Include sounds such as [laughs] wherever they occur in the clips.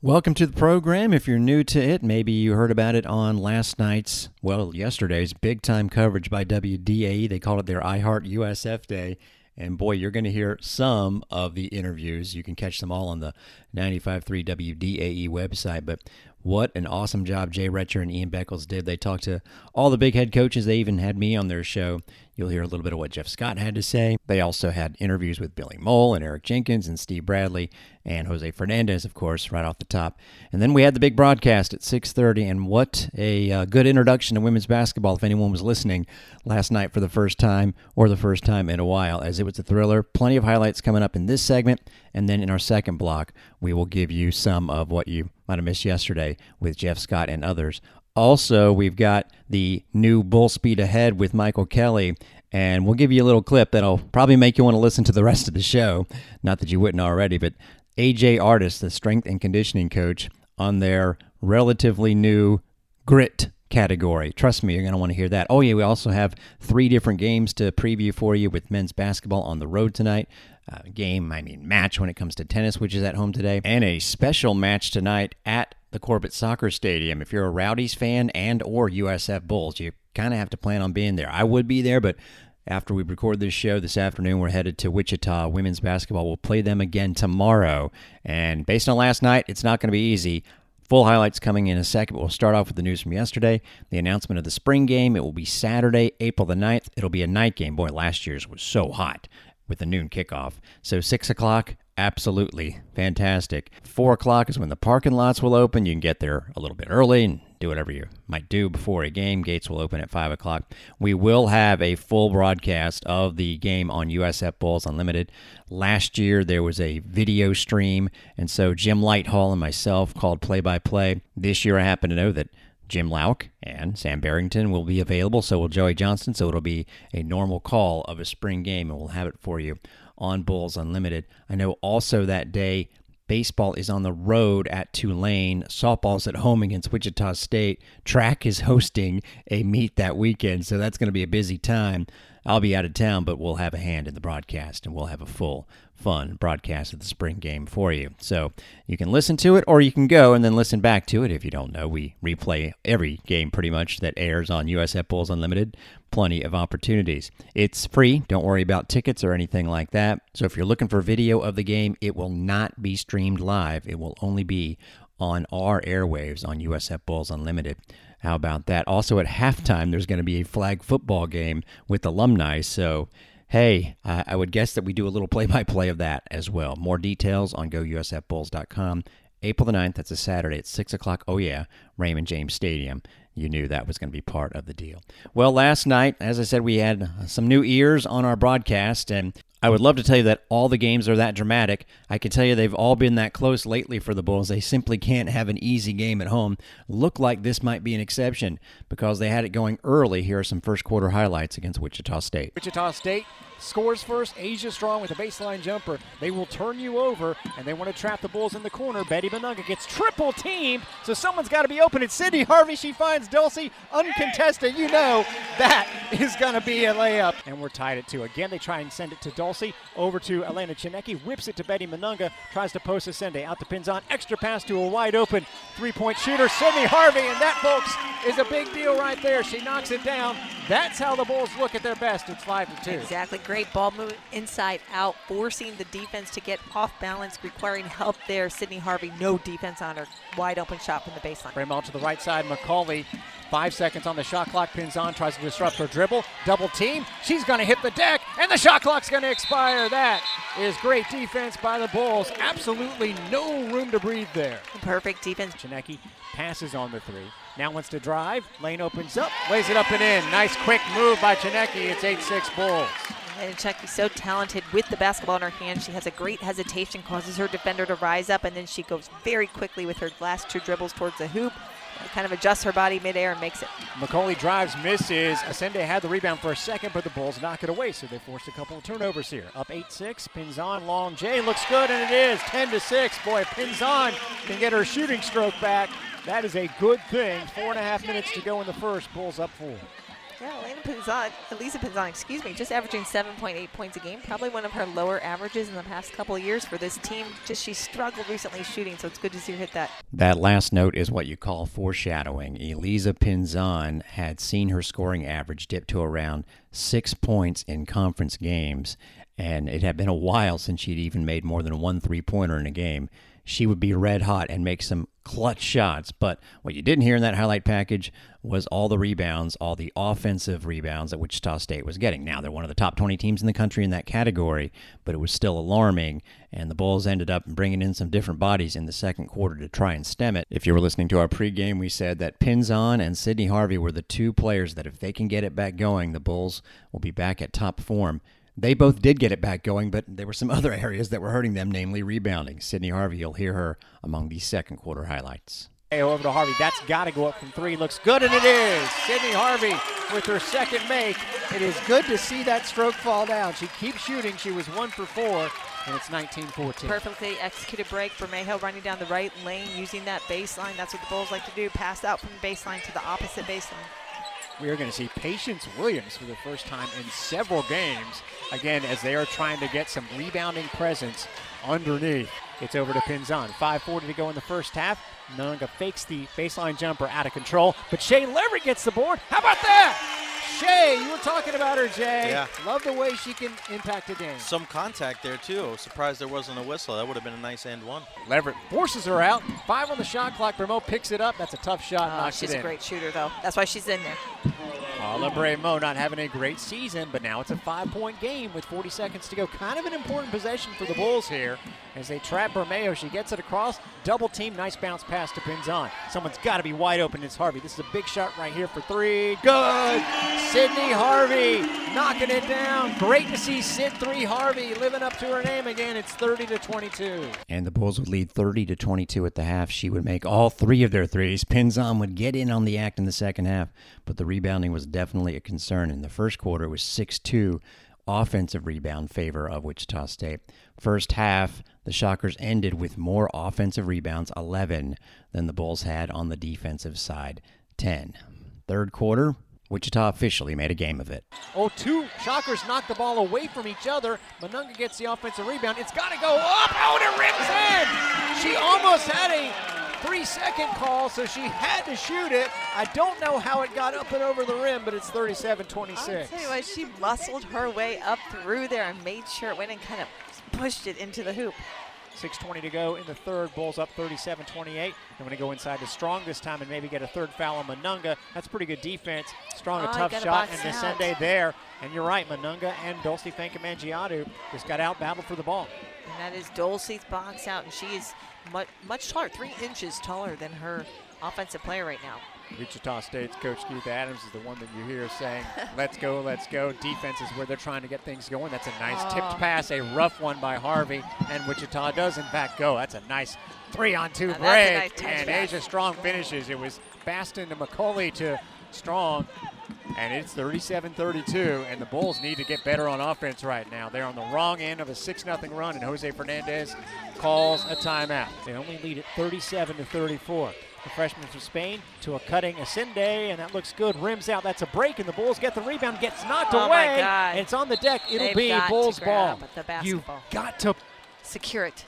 Welcome to the program. If you're new to it, maybe you heard about it on last night's, well, yesterday's big time coverage by WDAE. They called it their iHeart USF Day. And boy, you're going to hear some of the interviews. You can catch them all on the 95.3 WDAE website. But what an awesome job Jay Retcher and Ian Beckles did. They talked to all the big head coaches. They even had me on their show. You'll hear a little bit of what Jeff Scott had to say. They also had interviews with Billy Mohl and Eric Jenkins and Steve Bradley and Jose Fernandez, of course, right off the top. And then we had the big broadcast at 6:30. And what a uh, good introduction to women's basketball! If anyone was listening last night for the first time or the first time in a while, as it was a thriller. Plenty of highlights coming up in this segment, and then in our second block, we will give you some of what you might have missed yesterday with Jeff Scott and others. Also, we've got the new Bull Speed Ahead with Michael Kelly, and we'll give you a little clip that'll probably make you want to listen to the rest of the show. Not that you wouldn't already, but AJ Artist, the strength and conditioning coach, on their relatively new grit category. Trust me, you're going to want to hear that. Oh, yeah, we also have three different games to preview for you with men's basketball on the road tonight uh, game, I mean match when it comes to tennis, which is at home today, and a special match tonight at the Corbett Soccer Stadium. If you're a Rowdies fan and or USF Bulls, you kind of have to plan on being there. I would be there, but after we record this show this afternoon, we're headed to Wichita. Women's basketball We'll play them again tomorrow. And based on last night, it's not going to be easy. Full highlights coming in a second, but we'll start off with the news from yesterday. The announcement of the spring game. It will be Saturday, April the 9th. It'll be a night game. Boy, last year's was so hot with the noon kickoff. So six o'clock, absolutely fantastic. Four o'clock is when the parking lots will open. You can get there a little bit early and do whatever you might do before a game. Gates will open at five o'clock. We will have a full broadcast of the game on USF Bulls Unlimited. Last year there was a video stream, and so Jim Lighthall and myself called play by play. This year I happen to know that Jim Louk and Sam Barrington will be available. So will Joey Johnson, So it'll be a normal call of a spring game, and we'll have it for you on Bulls Unlimited. I know also that day baseball is on the road at Tulane. Softball's at home against Wichita State. Track is [laughs] hosting a meet that weekend, so that's going to be a busy time. I'll be out of town, but we'll have a hand in the broadcast and we'll have a full, fun broadcast of the spring game for you. So you can listen to it or you can go and then listen back to it. If you don't know, we replay every game pretty much that airs on USF Bulls Unlimited. Plenty of opportunities. It's free. Don't worry about tickets or anything like that. So if you're looking for video of the game, it will not be streamed live. It will only be on our airwaves on USF Bulls Unlimited. How about that? Also, at halftime, there's going to be a flag football game with alumni. So, hey, I, would guess that we do a little play by play of that as well. More details on gousfbulls.com. April the 9th, that's a Saturday at 6 o'clock. Oh, yeah, Raymond James Stadium. You knew that was going to be part of the deal. Well, last night, as I said, we had some new ears on our broadcast, and I would love to tell you that all the games are that dramatic. I can tell you they've all been that close lately for the Bulls. They simply can't have an easy game at home. Look like this might be an exception because they had it going early. Here are some first quarter highlights against Wichita State. Wichita State scores first. Asia Strong with a baseline jumper. They will turn you over, and they want to trap the Bulls in the corner. Betty Mununga gets triple teamed, so someone's got to be open. It's Sydney Harvey. She finds Dulcie uncontested. You know that is going to be a layup. And we're tied at two. Again, they try and send it to Dulcie. Over to Elena Tsineke. Whips it to Betty Mununga. Tries to post a Sende. Out to Pinzan. Extra pass to a wide open three-point shooter, Sydney Harvey. And that, folks, is a big deal right there. She knocks it down. That's how the Bulls look at their best. It's five to two. Exactly. Great ball move inside out, forcing the defense to get off balance, requiring help there. Sydney Harvey, no defense on her. Wide open shot from the baseline. Out to the right side. McCauley, five seconds on the shot clock. Pinzan, tries to disrupt her dribble. Double team. She's going to hit the deck, and the shot clock's going to expire. That is great defense by the Bulls. Absolutely no room to breathe there. Perfect defense. Tsineke passes on the three. Now wants to drive. Lane opens up, lays it up and in. Nice quick move by Tsineke. It's 8-6 Bulls. And Chucky's so talented with the basketball in her hand. She has a great hesitation, causes her defender to rise up, and then she goes very quickly with her last two dribbles towards the hoop. Kind of adjusts her body midair and makes it. McCauley drives, misses. Ascende had the rebound for a second, but the Bulls knock it away, so they forced a couple of turnovers here. Up 8-6, Pinzan, long J, looks good, and it is 10 to 6. Boy, Pinzan can get her shooting stroke back. That is a good thing. Four and a half minutes to go in the first. Bulls up four. Yeah, Elena Pinzan, Elisa Pinzan, excuse me, just averaging 7.8 points a game. Probably one of her lower averages in the past couple of years for this team. Just she struggled recently shooting, so it's good to see her hit that. That last note is what you call foreshadowing. Elisa Pinzan had seen her scoring average dip to around six points in conference games, and it had been a while since she'd even made more than one three pointer in a game she would be red hot and make some clutch shots. But what you didn't hear in that highlight package was all the rebounds, all the offensive rebounds that Wichita State was getting. Now, they're one of the top 20 teams in the country in that category, but it was still alarming. And the Bulls ended up bringing in some different bodies in the second quarter to try and stem it. If you were listening to our pregame, we said that Pinzan and Sydney Harvey were the two players that if they can get it back going, the Bulls will be back at top form. They both did get it back going, but there were some [laughs] other areas that were hurting them, namely rebounding. Sydney Harvey, you'll hear her among the second quarter highlights. Hey, over to Harvey. That's got to go up from three. Looks good, and it is. Sydney Harvey with her second make. It is good to see that stroke fall down. She keeps shooting. She was one for four, and it's 19-14. Perfectly executed break. for Bermejo running down the right lane, using that baseline. That's what the Bulls like to do. Pass out from the baseline to the opposite baseline we are going to see Patience Williams for the first time in several games. Again, as they are trying to get some rebounding presence underneath. It's over to Pinzan. 5.40 to go in the first half. Nunga fakes the baseline jumper out of control, but Shea Leverett gets the board. How about that? Shea, you were talking about her, Jay. Yeah. Love the way she can impact a game. Some contact there, too. Surprised there wasn't a whistle. That would have been a nice end one. Leverett forces her out. Five on the shot clock. Bremo picks it up. That's a tough shot. Oh, she's a great shooter, though. That's why she's in there. Paula Bremo not having a great season, but now it's a five-point game with 40 seconds to go. Kind of an important possession for the Bulls here as they trap Bermeo. She gets it across. Double team. Nice bounce pass to Pinzan. Someone's got to be wide open. It's Harvey. This is a big shot right here for three. Good. Sydney Harvey knocking it down. Great to see Sid 3 Harvey living up to her name again. It's 30 to 22. And the Bulls would lead 30 to 22 at the half. She would make all three of their threes. Pinzan would get in on the act in the second half, but the rebounding was definitely a concern. In the first quarter, it was 6 2 offensive rebound favor of Wichita State. First half, the Shockers ended with more offensive rebounds, 11, than the Bulls had on the defensive side, 10. Third quarter, Wichita officially made a game of it. Oh, two Shockers knock the ball away from each other. Mununga gets the offensive rebound. It's got to go up. Oh, and it rims in. She almost had a three second call, so she had to shoot it. I don't know how it got up and over the rim, but it's 37 26. I'll tell you what, she muscled her way up through there and made sure it went and kind of pushed it into the hoop. 6.20 to go in the third. Bulls up 37 28. They're going to go inside to Strong this time and maybe get a third foul on Mununga. That's pretty good defense. Strong, oh, a tough shot, and Descende there. And you're right, Mununga and Dulcy Fankam Mendjiadeu just got out battled for the ball. And that is Dulce's box out, and she is much, much taller, three inches taller than her offensive player right now. Wichita State's coach Keitha Adams is the one that you hear saying, let's go, let's go. Defense is where they're trying to get things going. That's a nice oh. tipped pass, a rough one by Harvey, and Wichita does in fact go. That's a nice three on two break. Nice and Asia Strong finishes. It was Baston to McCauley to Strong. And it's 37 32, and the Bulls need to get better on offense right now. They're on the wrong end of a 6 0 run, and Jose Fernandez calls a timeout. They only lead at 37 to 34 the freshman from Spain, to a cutting Ascende, and that looks good. Rims out. That's a break, and the Bulls get the rebound, gets knocked oh away. And it's on the deck. It'll They've be Bulls ball. You've got to secure it.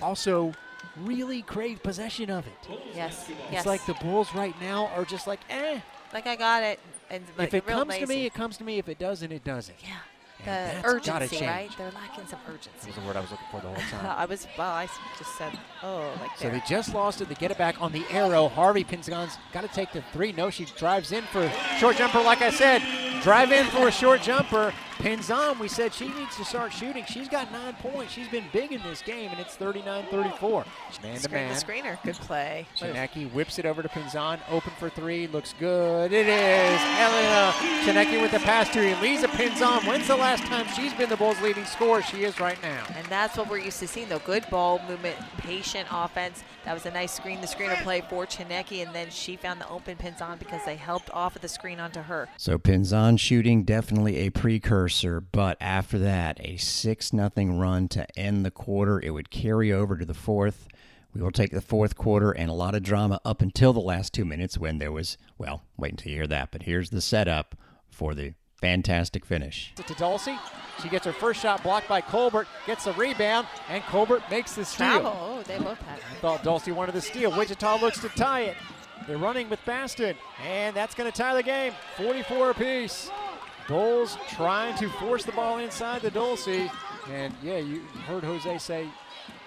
Also, really crave possession of it. Yes. It's yes. like the Bulls right now are just like, eh. Like I got it. And if it comes lazy. to me, it comes to me. If it doesn't, it doesn't. Yeah the urgency, right? They're lacking some urgency. That was the word I was looking for the whole [laughs] time. I was, well, I just said, oh, like that. So they just lost it. They get it back on the arrow. Harvey Pinzan's got to take the three. No, she drives in for short jumper, like I said. Drive in for a short jumper. Pinzan, we said she needs to start shooting. She's got nine points. She's been big in this game, and it's 39-34. Man to man. The screener, good play. Tsineke whips it over to Pinzan. Open for three. Looks good. It is. Elena Tsineke with the pass to Elisa Pinzan. When's the last time she's been the Bulls' leading scorer? She is right now. And that's what we're used to seeing, though. Good ball movement, patient offense. That was a nice screen, the screener play for Tsineke, and then she found the open Pinzan because they helped off of the screen onto her. So Pinzan shooting definitely a precursor, but after that, a 6 nothing run to end the quarter. It would carry over to the fourth. We will take the fourth quarter and a lot of drama up until the last two minutes when there was, well, wait until you hear that. But here's the setup for the fantastic finish. To Dulcie. She gets her first shot blocked by Colbert, gets the rebound, and Colbert makes the steal. Travel. Oh, they both had. I thought Dulcie wanted the steal. Wichita looks to tie it. They're running with Baston, and that's going to tie the game. 44 apiece. Bulls trying to force the ball inside the Dulcie. And yeah, you heard Jose say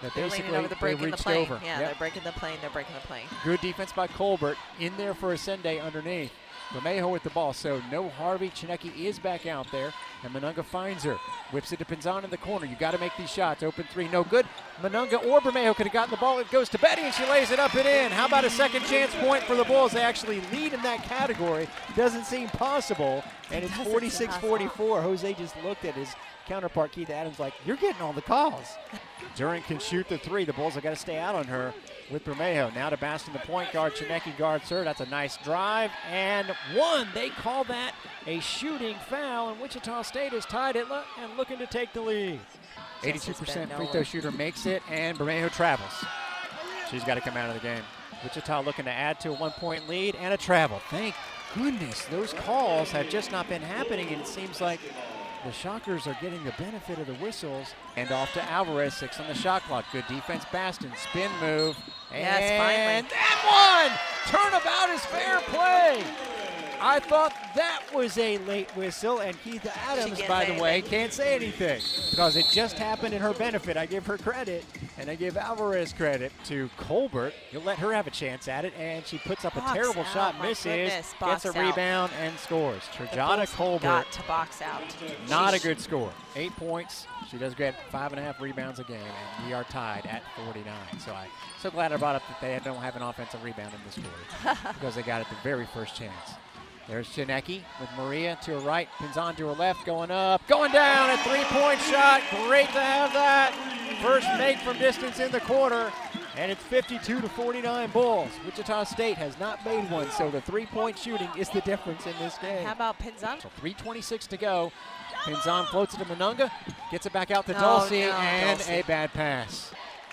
that They're basically over the break they in the reached plane. over. Yeah, Yep. they're breaking the plane. They're breaking the plane. Good defense by Colbert. In there for Ascende underneath. Romejo with the ball. So no Harvey. Tsineke is back out there. And Mununga finds her. Whips it to Pinzan in the corner. You got to make these shots. Open three. No good. Mununga or Bermejo could have gotten the ball. It goes to Betty and she lays it up and in. How about a second chance point for the Bulls? They actually lead in that category. Doesn't seem possible. And it's 46-44. Jose just looked at his counterpart, Keitha Adams, like, you're getting all the calls. [laughs] Duran can shoot the three. The Bulls have got to stay out on her with Bermejo. Now to Baston, the point guard. Tsineke guards her. That's a nice drive. And one. They call that a shooting foul. And Wichita State is tied it lo- and looking to take the lead. 82% free throw shooter makes it. And Bermejo travels. She's got to come out of the game. Wichita looking to add to a one point lead and a travel. Thank goodness those calls have just not been happening. And it seems like the Shockers are getting the benefit of the whistles. And off to Alvarez, six on the shot clock. Good defense, Baston. Spin move. Yes, and finally. that one! Turnabout is fair play. I thought that was a late whistle, and Keitha Adams, by the way, can't say anything because it just happened in her benefit. I give her credit, and I give Alvarez credit to Colbert. You'll let her have a chance at it, and she puts up Box a terrible out, shot, misses, goodness, gets a out. rebound, and scores. Trajana Colbert, got to box out. not a good score. Eight points. She does get five and a half rebounds a game, and we are tied at 49. So I'm so glad I brought up that they don't have an offensive rebound in this story [laughs] because they got it the very first chance. There's Tsineke with Maria to her right, Pinzan to her left, going up, going down, a three-point shot. Great to have that. First make from distance in the quarter, and it's 52 to 49 Bulls. Wichita State has not made one, so the three-point shooting is the difference in this game. How about Pinzan? So 326 to go. Pinzan floats it to Mununga, gets it back out to Oh, Dulcie, no, and Dulcie. a bad pass.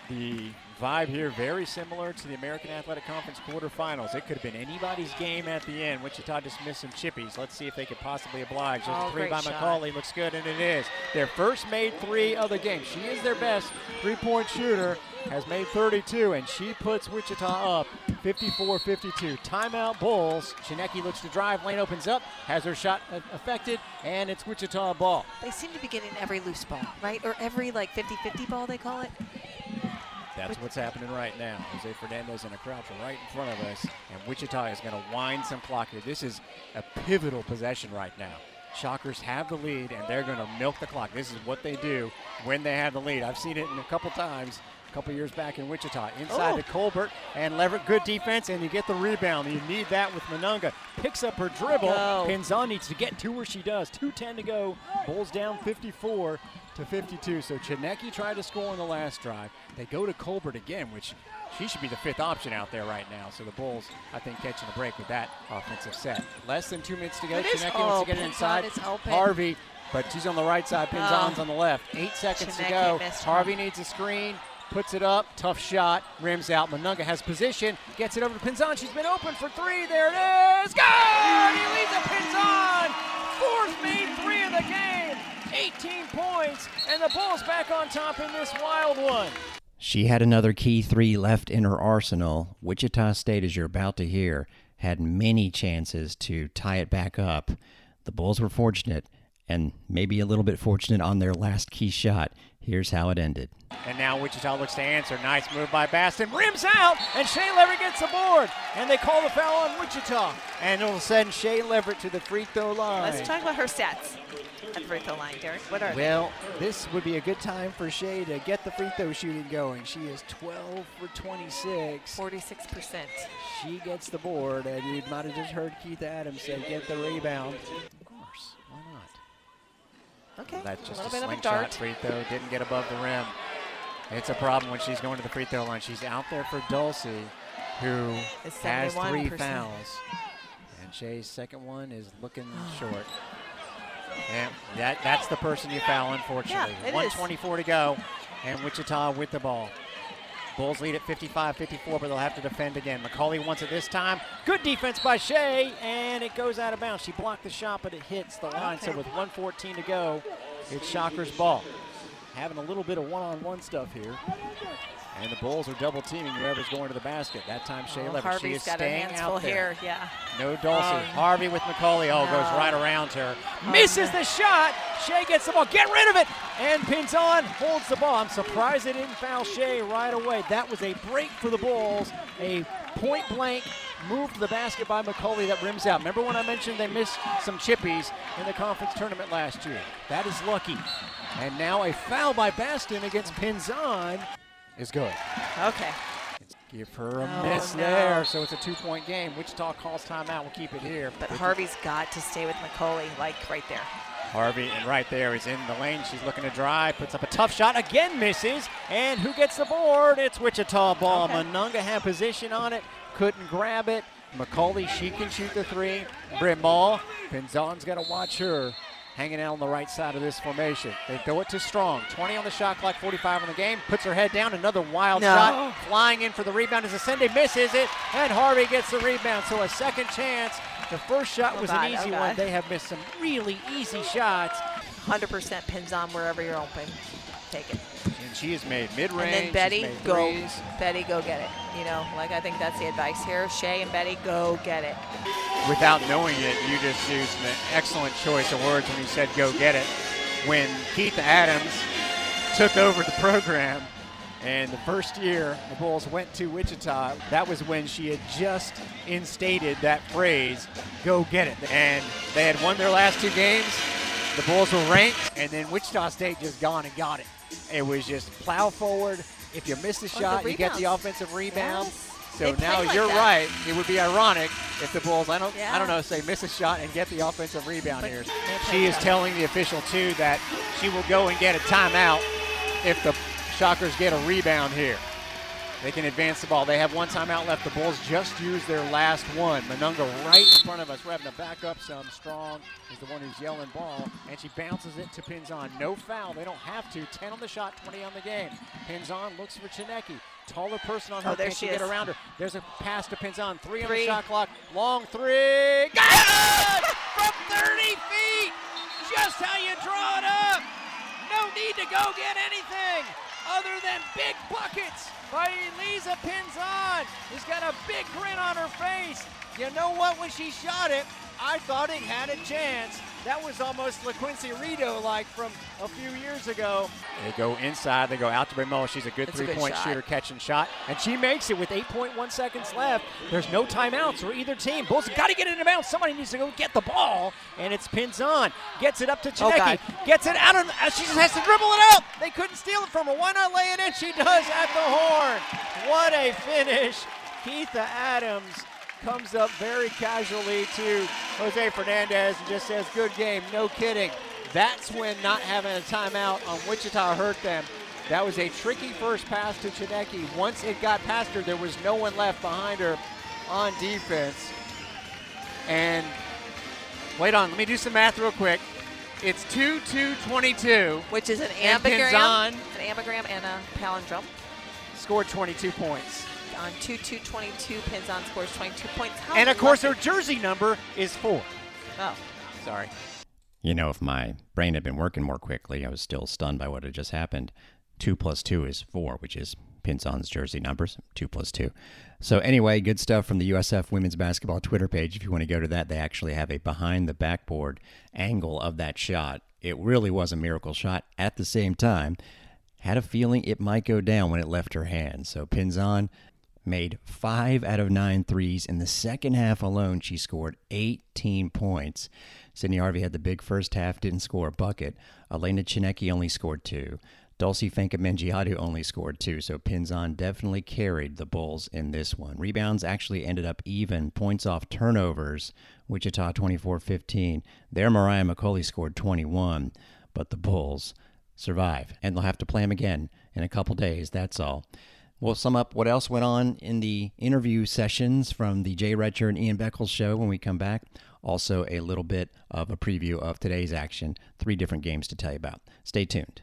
The vibe here very similar to the American Athletic Conference quarterfinals. It could have been anybody's game at the end. Wichita just missed some chippies. Let's see if they could possibly oblige. There's Oh, a three by shot. McCauley. Looks good, and it is. Their first made three of the game. She is their best three-point shooter. Has made 32, and she puts Wichita up 54-52. Timeout Bulls. Tsineke looks to drive. Lane opens up. Has her shot uh, affected, and it's Wichita ball. They seem to be getting every loose ball, right? Or every like 50-50 ball they call it. That's what's happening right now. Jose Fernandez in a crouch right in front of us, and Wichita is going to wind some clock here. This is a pivotal possession right now. Shockers have the lead, and they're going to milk the clock. This is what they do when they have the lead. I've seen it in a couple times, a couple years back in Wichita. Inside Oh. to Colbert, and Leverett, good defense, and you get the rebound. You need that with Mununga. Picks up her dribble. Go. Pinzan needs to get to where she does. 2.10 to go. Bulls down 54 to 52. So Tsineke tried to score on the last drive. They go to Colbert again, which she should be the fifth option out there right now. So the Bulls, I think, catching a break with that offensive set. Less than two minutes to go. Tsineke wants to get it inside. Harvey, but she's on the right side. Pinzan's Oh. on the left. Eight seconds to go. Harvey needs a screen. Puts it up, tough shot, rims out. Mununga has position, gets it over to Pinzan. She's been open for three. There it is. Good! He leads a Pinzan. Fourth made three of the game. 18 points, and the Bulls back on top in this wild one. She had another key three left in her arsenal. Wichita State, as you're about to hear, had many chances to tie it back up. The Bulls were fortunate, and maybe a little bit fortunate on their last key shot. Here's how it ended. And now Wichita looks to answer. Nice move by Baston. Rims out, and Shea Leverett gets the board. And they call the foul on Wichita. And it'll send Shea Leverett to the free throw line. Let's talk about her stats at the free throw line, Derek. What are they? Well, this would be a good time for Shea to get the free throw shooting going. She is 12 for 26. 46%. She gets the board, and you might have just heard Keitha Adams say, get the rebound. Of course, why not? Okay. That's just a, little bit of a slingshot free throw. Didn't get above the rim. It's a problem when she's going to the free throw line. She's out there for Dulcie, who has three 71%. fouls. And Shea's second one is looking [sighs] short. And that that's the person you foul, unfortunately. Yeah, it is. 124 to go, and Wichita with the ball. Bulls lead at 55 54, but they'll have to defend again. McCauley wants it this time. Good defense by Shea, and it goes out of bounds. She blocked the shot, but it hits the line. So with 114 to go, it's Shockers ball. Having a little bit of one on one stuff here. And the Bulls are double teaming whoever's going to the basket. That time Shea Oh, Lever. She is got her staying hands out there. here. Yeah. No Dulcie. Um, oh. Harvey with McCauley. Oh, goes right around her. Oh, Misses no. the shot. Shea gets the ball. Get rid of it. And Pinzan. Holds the ball. I'm surprised they didn't foul Shea right away. That was a break for the Bulls. A point blank move to the basket by McCauley that rims out. Remember when I mentioned they missed some chippies in the conference tournament last year? That is lucky. And now a foul by Baston against Pinzan is good. Okay. Give her a Oh, miss no. there, so it's a two-point game. Wichita calls timeout. We'll keep it here. But Harvey's got to stay with McCauley, like right there. Harvey, and right there is in the lane. She's looking to drive, puts up a tough shot, again misses. And who gets the board? It's Wichita ball. Okay. Mununga had position on it, couldn't grab it. McCauley, she can shoot the three. Bryn Mall, Pinzan's got to watch her hanging out on the right side of this formation. They throw it to Strong. 20 on the shot clock, 45 on the game. Puts her head down. Another wild No. shot. Flying in for the rebound as Ascende misses it, and Harvey gets the rebound. So a second chance. The first shot Oh, was God, an easy oh, one. They have missed some really easy shots. 100% Pinzan wherever you're open. Take it. And she has made mid-range. And then Betty, go. threes. Betty, go get it. You know, like I think that's the advice here. Shay and Betty, go get it. Without knowing it, you just used an excellent choice of words when you said "go get it." When Keitha Adams took over the program, and the first year the Bulls went to Wichita, that was when she had just instated that phrase "go get it," and they had won their last two games. The Bulls were ranked, and then Wichita State just gone and got it. It was just plow forward. If you miss the the shot, you get the offensive rebound. Yes. So They now like you're that. right. It would be ironic if the Bulls, I don't, I Yeah. don't know, say miss a shot and get the offensive rebound But here. She is that. telling the official too that she will go and get a timeout if the Shockers get a rebound here. They can advance the ball. They have one timeout left. The Bulls just used their last one. Mununga right in front of us. We're having to back up some. Strong is the one who's yelling ball, and she bounces it to Pinzan. No foul. They don't have to. 10 on the shot, 20 on the game. Pinzan looks for Tsineke. Taller person on oh, her. Oh, there she get is. around her. There's a pass to Pinzan. Three, on the Three. shot clock. Long three. Good! From 30 feet. Just how you draw it up. No need to go get anything other than big buckets by Elisa Pinzan. She's got a big grin on her face. You know what? When she shot it, I thought it had a chance. That was almost LaQuincy Rideau like from a few years ago. They go inside. They go out to Brimo. She's a good It's a good three-point shot. shooter, catch and shot, and she makes it with 8.1 seconds left. There's no timeouts for either team. Bulls got to get it in the bounds. Somebody needs to go get the ball, and it's Pinzan. Gets it up to Oh, Tsineke. Gets it out of. uh, She just has to dribble it out. They couldn't steal it from her. Why not lay it in? She does at the horn. What a finish. Keitha Adams comes up very casually to Jose Fernandez and just says, "Good game, no kidding." That's when not having a timeout on Wichita hurt them. That was a tricky first pass to Tsineke. Once it got past her, there was no one left behind her on defense. And wait on, let me do some math real quick. It's 2 2 22. Which is an ambigram, an ambigram and a palindrome. Scored 22 points. On 2 2 22, Pinzan scores 22 points. How And of course, her jersey number is 4. Oh, Sorry. You know, if my brain had been working more quickly, I was still stunned by what had just happened. Two plus two is four, which is Pinzan's jersey numbers. Two plus two. So anyway, good stuff from the USF women's basketball Twitter page. If you want to go to that, they actually have a behind the backboard angle of that shot. It really was a miracle shot. At the same time, had a feeling it might go down when it left her hand. So Pinzan made five out of nine threes. In the second half alone, she scored 18 points. Sydney Harvey had the big first half, didn't score a bucket. Elena Tsineke only scored two. Dulcy Fankam Mendjiadeu only scored two, so Pinzan definitely carried the Bulls in this one. Rebounds actually ended up even. Points off turnovers, Wichita 24 15. There, Mariah McCauley scored 21, but the Bulls survive. And they'll have to play them again in a couple days, that's all. We'll sum up what else went on in the interview sessions from the Jay Retcher and Ian Beckles show when we come back. Also, a little bit of a preview of today's action. Three different games to tell you about. Stay tuned.